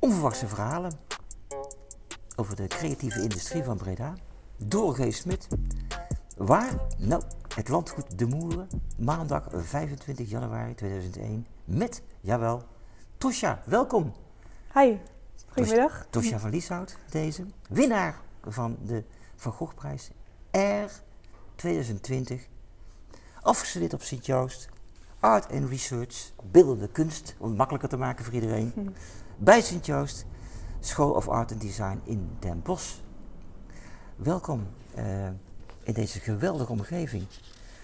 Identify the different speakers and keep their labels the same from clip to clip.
Speaker 1: Onverwachte verhalen over de creatieve industrie van Breda. Door G. Smit. Waar? Nou, het landgoed De Moeren. Maandag 25 januari 2001. Met, jawel, Tosja. Welkom.
Speaker 2: Hi, goedemiddag.
Speaker 1: Tosja van Lieshout, deze. Winnaar van de Van Gogh-prijs R 2020. Afgestudeerd op Sint-Joost. Art and Research, beeldende kunst, om het makkelijker te maken voor iedereen. Bij Sint-Joost, School of Art and Design in Den Bosch. Welkom eh, in deze geweldige omgeving.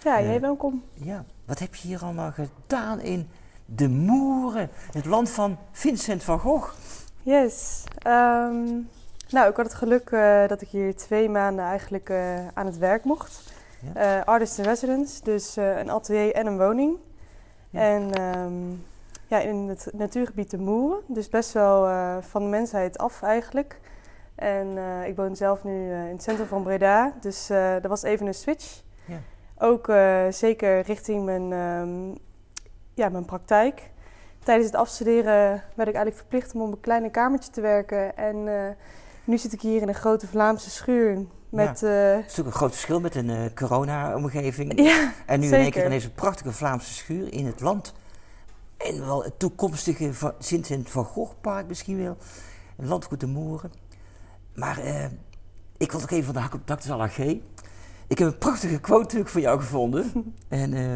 Speaker 2: Ja,
Speaker 1: Eh,
Speaker 2: jij welkom.
Speaker 1: Ja, wat heb je hier allemaal gedaan in de Moeren, het land van Vincent van Gogh?
Speaker 2: Yes. Ehm, nou, ik had het geluk eh, dat ik hier twee maanden eigenlijk eh, aan het werk mocht.
Speaker 1: Ja.
Speaker 2: Eh, artist in residence, dus eh, een atelier en een woning.
Speaker 1: Ja.
Speaker 2: En ehm, ja, in het natuurgebied de Moeren, dus best wel eh, van de mensheid af eigenlijk. En eh, ik woon zelf nu eh, in het centrum van Breda, dus dat was even een switch.
Speaker 1: Ja.
Speaker 2: Ook zeker richting mijn, ehm, ja, mijn praktijk. Tijdens het afstuderen werd ik eigenlijk verplicht om op een kleine kamertje te werken. En nu zit ik hier in een grote Vlaamse schuur met...
Speaker 1: Het is natuurlijk een groot verschil met een corona-omgeving.
Speaker 2: ja,
Speaker 1: En nu in één keer in deze prachtige Vlaamse schuur in het land. En wel het toekomstige Vincent van Gogh-park misschien wel. Landgoed de Moeren. Maar eh, ik wil ook even van de hak op dak. Ik heb een prachtige quote natuurlijk voor jou gevonden. en, eh,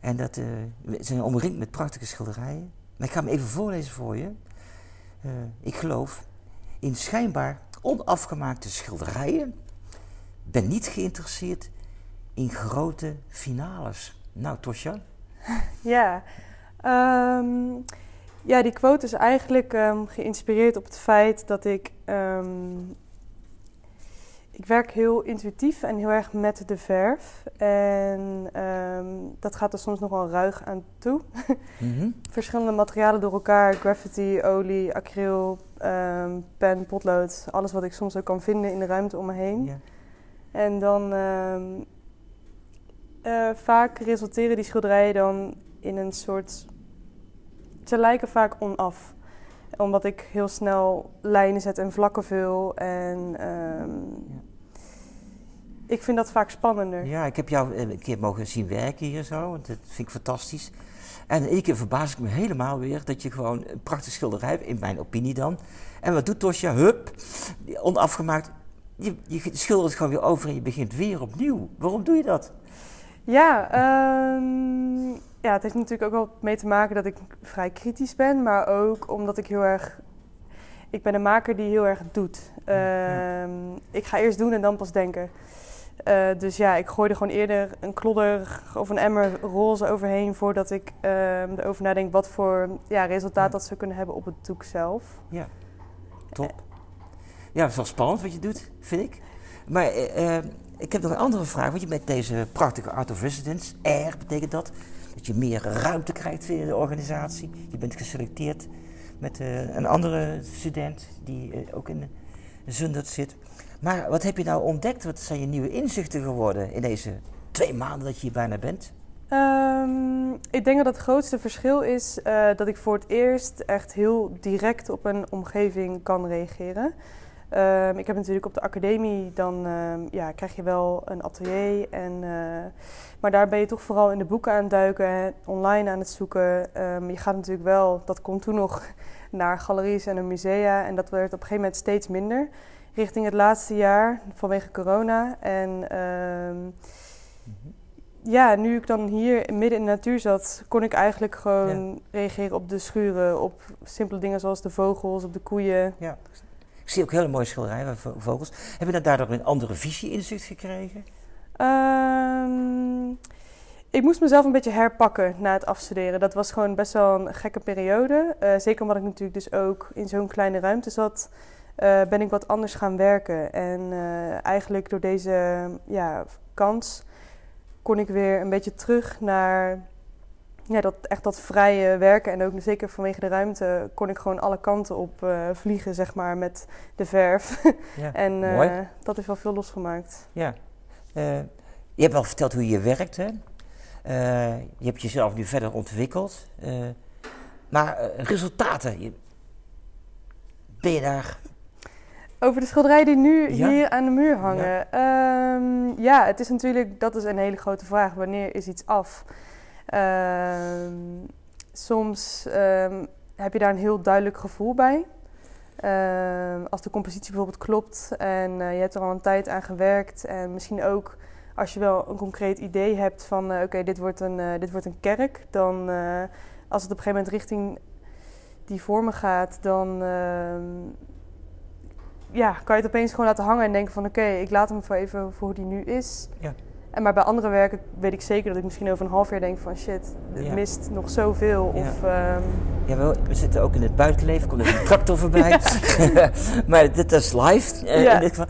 Speaker 1: en dat eh, we zijn omringd met prachtige schilderijen. Maar ik ga hem even voorlezen voor je. Eh, ik geloof in schijnbaar onafgemaakte schilderijen. Ben niet geïnteresseerd in grote finales. Nou, Tosja.
Speaker 2: ja. Ehm, ja, die quote is eigenlijk ehm, geïnspireerd op het feit dat ik... ehm, ik werk heel intuïtief en heel erg met de verf. En dat gaat er soms nog wel ruig aan toe.
Speaker 1: Mhm.
Speaker 2: verschillende materialen door elkaar. Graffiti, olie, acryl, pen, potlood. Alles wat ik soms ook kan vinden in de ruimte om me heen. En dan eh, vaak resulteren die schilderijen dan in een soort... Ze lijken vaak onaf. Omdat ik heel snel lijnen zet en vlakken vul. En ehm,
Speaker 1: Ja.
Speaker 2: ik vind dat vaak spannender.
Speaker 1: ja, ik heb jou eh, een keer mogen zien werken hier zo. Dat vind ik fantastisch. En één keer verbaas ik me helemaal weer dat je gewoon een prachtige schilderij hebt, in mijn opinie dan. En wat doet Tosja? Hup, onafgemaakt. Je, je schildert het gewoon weer over en je begint weer opnieuw. Waarom doe je dat?
Speaker 2: Ja, ehm, ja, het heeft natuurlijk ook wel mee te maken dat ik vrij kritisch ben, maar ook omdat ik heel erg. Ik ben een maker die heel erg doet.
Speaker 1: Ja.
Speaker 2: Ehm, Ik ga eerst doen en dan pas denken. Eh, dus ja, ik gooi er gewoon eerder een klodder of een emmer roze overheen voordat ik ehm, erover nadenk wat voor ja, resultaat
Speaker 1: Ja.
Speaker 2: dat zou kunnen hebben op het doek zelf.
Speaker 1: Ja, top. Ja, het is wel spannend wat je doet, vind ik. Maar eh, ik heb nog een andere vraag. Want je met deze prachtige Art of Residence, R betekent dat, dat je meer ruimte krijgt via de organisatie. Je bent geselecteerd met eh, een andere student die eh, ook in Zundert zit. Maar wat heb je nou ontdekt? Wat zijn je nieuwe inzichten geworden in deze twee maanden dat je hier bijna bent?
Speaker 2: Ehm, ik denk dat het grootste verschil is eh, dat ik voor het eerst echt heel direct op een omgeving kan reageren. Ehm, ik heb natuurlijk op de academie, dan ehm, ja, krijg je wel een atelier. En, eh, maar daar ben je toch vooral in de boeken aan het duiken, online aan het zoeken. Ehm, je gaat natuurlijk wel, dat komt toen nog, naar galeries en naar musea. En dat werd op een gegeven moment steeds minder. Richting het laatste jaar vanwege corona. En ehm, ja, nu ik dan hier midden in de natuur zat, kon ik eigenlijk gewoon reageren op de schuren, op simpele dingen zoals de vogels, op de koeien.
Speaker 1: Ja. Ik zie ook hele mooie schilderijen van vo- vogels. Heb je daardoor een andere visie inzicht gekregen?
Speaker 2: Ehm, ik moest mezelf een beetje herpakken na het afstuderen. Dat was gewoon best wel een gekke periode. Eh, zeker omdat ik natuurlijk dus ook in zo'n kleine ruimte zat, eh, ben ik wat anders gaan werken. En eh, eigenlijk door deze ja, kans kon ik weer een beetje terug naar ja, dat, echt dat vrije werken. En ook zeker vanwege de ruimte kon ik gewoon alle kanten op eh, vliegen, zeg maar, met de verf.
Speaker 1: Ja.
Speaker 2: en eh, dat heeft wel veel losgemaakt.
Speaker 1: Ja. Eh, je hebt wel verteld hoe je werkt, hè? Je hebt jezelf nu verder ontwikkeld. Maar resultaten. Je, ben je daar?
Speaker 2: Over de schilderijen die nu
Speaker 1: Ja.
Speaker 2: hier aan de muur hangen. Ja. ja, het is natuurlijk, dat is een hele grote vraag. Wanneer is iets af? Ehm, soms ehm, heb je daar een heel duidelijk gevoel bij. Ehm, als de compositie bijvoorbeeld klopt en eh, je hebt er al een tijd aan gewerkt. En misschien ook als je wel een concreet idee hebt van eh, oké, dit, wordt een, eh, dit wordt een kerk. Dan als het op een gegeven moment richting die vormen gaat, dan ja, kan je het opeens gewoon laten hangen en denken van oké, ik laat hem voor even voor hoe die nu is.
Speaker 1: Ja.
Speaker 2: En maar bij andere werken weet ik zeker dat ik misschien over een half jaar denk van shit, het
Speaker 1: Ja.
Speaker 2: mist nog zoveel.
Speaker 1: Ja.
Speaker 2: Of
Speaker 1: Ja, we, we zitten ook in het buitenleven, komt er een tractor voorbij. maar dit is live. eh,
Speaker 2: Ja.
Speaker 1: in dit geval.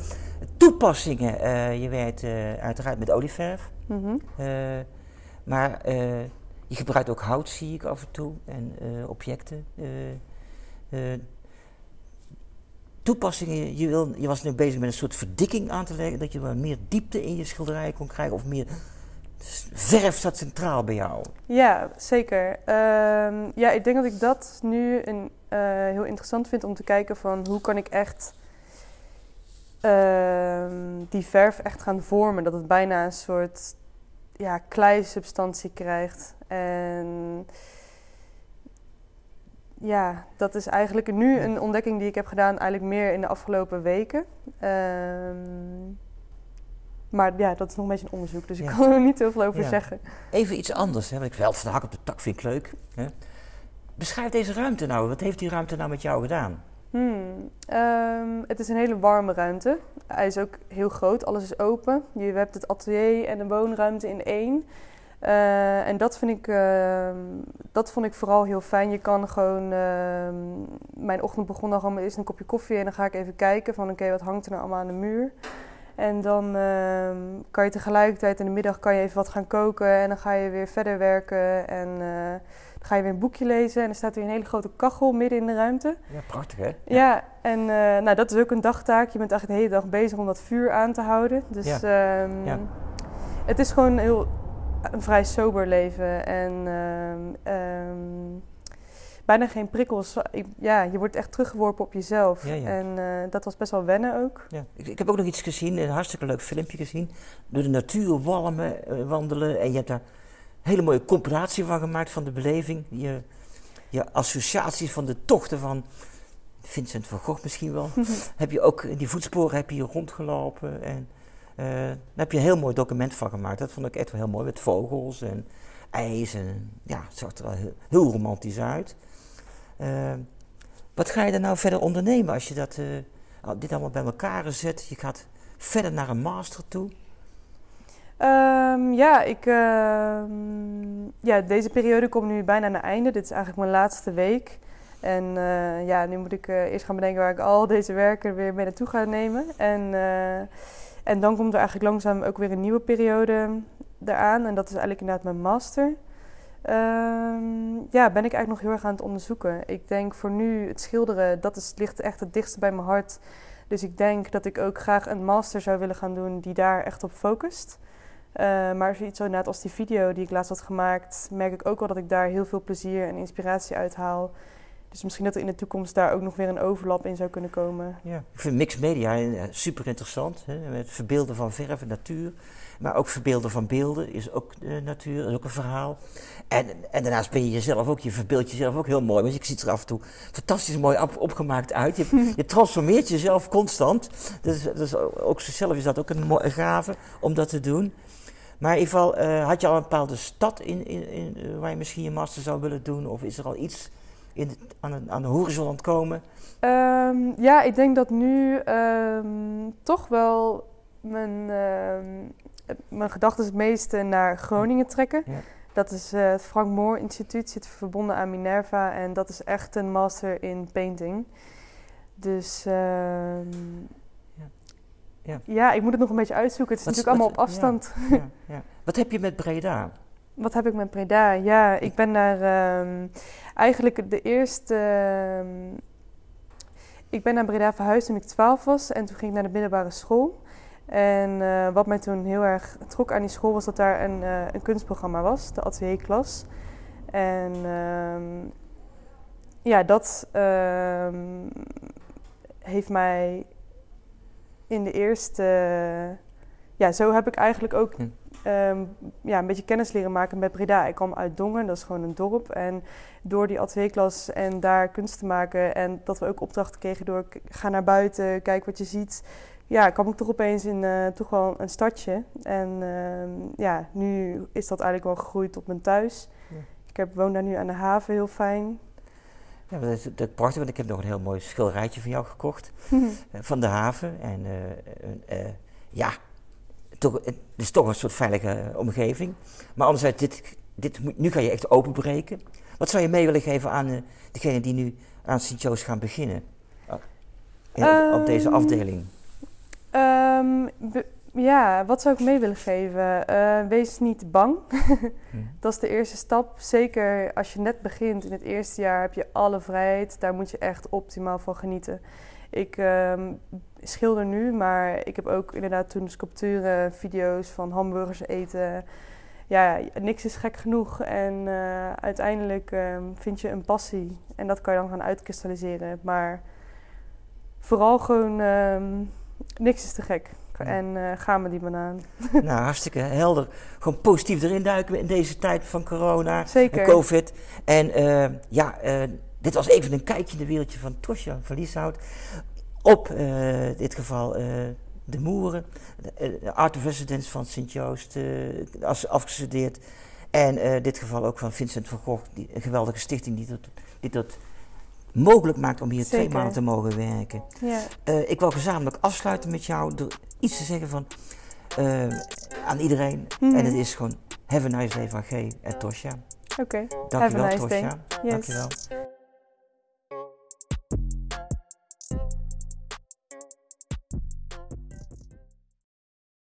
Speaker 1: Toepassingen. eh, je werkt eh, uiteraard met olieverf.
Speaker 2: mhm.
Speaker 1: maar je gebruikt ook hout, zie ik af en toe. En objecten. Toepassingen. Je, wil, je was nu bezig met een soort verdikking aan te leggen. Dat je meer diepte in je schilderij kon krijgen. Of meer verf staat centraal bij jou.
Speaker 2: Ja, zeker. Ehm, ja, ik denk dat ik dat nu een, eh, heel interessant vind om te kijken van hoe kan ik echt ehm, die verf echt gaan vormen. Dat het bijna een soort ja, kleisubstantie krijgt. En ja, dat is eigenlijk nu een ontdekking die ik heb gedaan eigenlijk meer in de afgelopen weken. Ehm, maar ja, dat is nog een beetje een onderzoek, dus ik kan er niet heel veel over
Speaker 1: Ja.
Speaker 2: zeggen.
Speaker 1: Even iets anders, hè, want ik wel van de hak op de tak vind ik leuk. Hè. Beschrijf deze ruimte nou. Wat heeft die ruimte nou met jou gedaan?
Speaker 2: Hmm, ehm, het is een hele warme ruimte. Hij is ook heel groot, alles is open. Je hebt het atelier en de woonruimte in één. Eh, en dat, vind ik, ehm, dat vond ik vooral heel fijn. Je kan gewoon... ehm, mijn ochtend begon dan gewoon met eerst een kopje koffie... en dan ga ik even kijken van oké, wat hangt er nou allemaal aan de muur? En dan ehm, kan je tegelijkertijd in de middag kan je even wat gaan koken... en dan ga je weer verder werken en... eh, dan ga je weer een boekje lezen en er staat weer een hele grote kachel midden in de ruimte.
Speaker 1: Ja, prachtig hè?
Speaker 2: Ja, en eh, nou, dat is ook een dagtaak. Je bent eigenlijk de hele dag bezig om dat vuur aan te houden. Dus ehm,
Speaker 1: Ja.
Speaker 2: het is gewoon heel, een vrij sober leven. En ehm, ehm, bijna geen prikkels. Ik- ja, je wordt echt teruggeworpen op jezelf.
Speaker 1: Ja, ja.
Speaker 2: En eh, dat was best wel wennen ook.
Speaker 1: Ja. Ik, ik heb ook nog iets gezien, een hartstikke leuk filmpje gezien. Door de natuur walmen, eh, wandelen. En je hebt daar een hele mooie compilatie van gemaakt van de beleving. Je, je associaties van de tochten van Vincent van Gogh misschien wel. heb je ook in die voetsporen heb je rondgelopen. En daar heb je een heel mooi document van gemaakt. Dat vond ik echt wel heel mooi. Met vogels en ijs. En, ja, het zag er wel heel, heel romantisch uit. Eh, wat ga je er nou verder ondernemen als je dat, eh, dit allemaal bij elkaar zet? Je gaat verder naar een master toe.
Speaker 2: Ehm, ja, ik, ehm, ja, deze periode komt nu bijna het einde. Dit is eigenlijk mijn laatste week. En eh, ja, nu moet ik eh, eerst gaan bedenken waar ik al deze werken weer mee naartoe ga nemen. En, eh, en dan komt er eigenlijk langzaam ook weer een nieuwe periode eraan. En dat is eigenlijk inderdaad mijn master. Ehm, ja, ben ik eigenlijk nog heel erg aan het onderzoeken. Ik denk voor nu het schilderen, dat is, ligt echt het dichtst bij mijn hart. Dus ik denk dat ik ook graag een master zou willen gaan doen die daar echt op focust. Uh, maar zoiets zo inderdaad als die video die ik laatst had gemaakt, merk ik ook wel dat ik daar heel veel plezier en inspiratie uit haal. Dus misschien dat er in de toekomst daar ook nog weer een overlap in zou kunnen komen.
Speaker 1: Ja. Ik vind mixed media eh, super interessant. Hè? Met verbeelden van verf en natuur. Maar ook verbeelden van beelden is ook uh, natuur, is ook een verhaal. En, en daarnaast ben je jezelf ook, je verbeeldt jezelf ook heel mooi. Want je ziet er af en toe fantastisch mooi op, opgemaakt uit. Je, je transformeert jezelf constant. Dus, dus ook zichzelf is dat ook een, mooie gave om dat te doen. Maar in ieder geval, uh, had je al een bepaalde stad in, in, in, uh, waar je misschien je master zou willen doen? Of is er al iets in aan, de, aan de horizon komen?
Speaker 2: Um, ja, ik denk dat nu um, toch wel mijn, uh, mijn gedachten het meeste naar Groningen trekken. Ja. Dat is uh, het Frank Moor Instituut, zit verbonden aan Minerva. En dat is echt een master in painting. Dus um, ja. ja, ik moet het nog een beetje uitzoeken. Het is
Speaker 1: wat,
Speaker 2: natuurlijk allemaal op afstand.
Speaker 1: Ja, ja, wat heb je met Breda?
Speaker 2: Wat heb ik met Breda? Ja, ik ben daar um, eigenlijk de eerste. Um, ik ben naar Breda verhuisd toen ik 12 was en toen ging ik naar de middelbare school. En uh, wat mij toen heel erg trok aan die school was dat daar een, uh, een kunstprogramma was, de atelierklas. En um, ja, dat heeft mij in de eerste. ja, zo heb ik eigenlijk ook Ehm, ja, een beetje kennis leren maken met Breda. Ik kwam uit Dongen, dat is gewoon een dorp. En door die atelierklas en daar kunst te maken en dat we ook opdrachten kregen door ga naar buiten, kijk wat je ziet. Ja, kwam ik toch opeens in eh, toch wel een stadje. En ehm, ja, nu is dat eigenlijk wel gegroeid tot mijn thuis.
Speaker 1: Ja.
Speaker 2: Ik heb, woon daar nu aan de haven, heel fijn.
Speaker 1: Ja, dat is, dat is prachtig, want ik heb nog een heel mooi schilderijtje van jou gekocht. eh, van de haven. En eh, ja, toch, het is toch een soort veilige omgeving. Maar anderzijds, dit, dit, moet- nu ga je echt openbreken. Wat zou je mee willen geven aan eh, degenen die nu aan Sint-Joost gaan beginnen? In- op, op deze
Speaker 2: Ehm,
Speaker 1: afdeling.
Speaker 2: Ehm, ja, wat zou ik mee willen geven? Eh, wees niet bang.
Speaker 1: Hm.
Speaker 2: Dat is de eerste stap. Zeker als je net begint in het eerste jaar heb je alle vrijheid. Daar moet je echt optimaal van genieten. Ik ehm, schilder nu, maar ik heb ook inderdaad toen sculpturen, video's van hamburgers eten. Ja, niks is gek genoeg. En eh, uiteindelijk ehm, vind je een passie. En dat kan je dan gaan uitkristalliseren. Maar vooral gewoon, ehm, niks is te gek. En eh, ga met die banaan.
Speaker 1: nou, hartstikke helder. Gewoon positief erin duiken in deze tijd van corona
Speaker 2: Zeker.
Speaker 1: en COVID. En eh, ja, dit was even een kijkje in de wereldje van Tosja van Lieshout. Op eh, in dit geval eh, de Moeren, de, de Art of Residence van Sint-Joost, eh, als afgestudeerd. En eh, in dit geval ook van Vincent van Gogh, die, een geweldige stichting die dat, die dat mogelijk maakt om hier twee maanden te mogen werken.
Speaker 2: Ja.
Speaker 1: Eh, ik wil gezamenlijk afsluiten met jou door iets te zeggen van, eh, aan iedereen.
Speaker 2: Mhm.
Speaker 1: En het is gewoon Have a nice day van G en Tosja.
Speaker 2: Oké,
Speaker 1: Dankjewel
Speaker 2: nice day.
Speaker 1: Tosja.
Speaker 2: Yes.
Speaker 1: Dankjewel.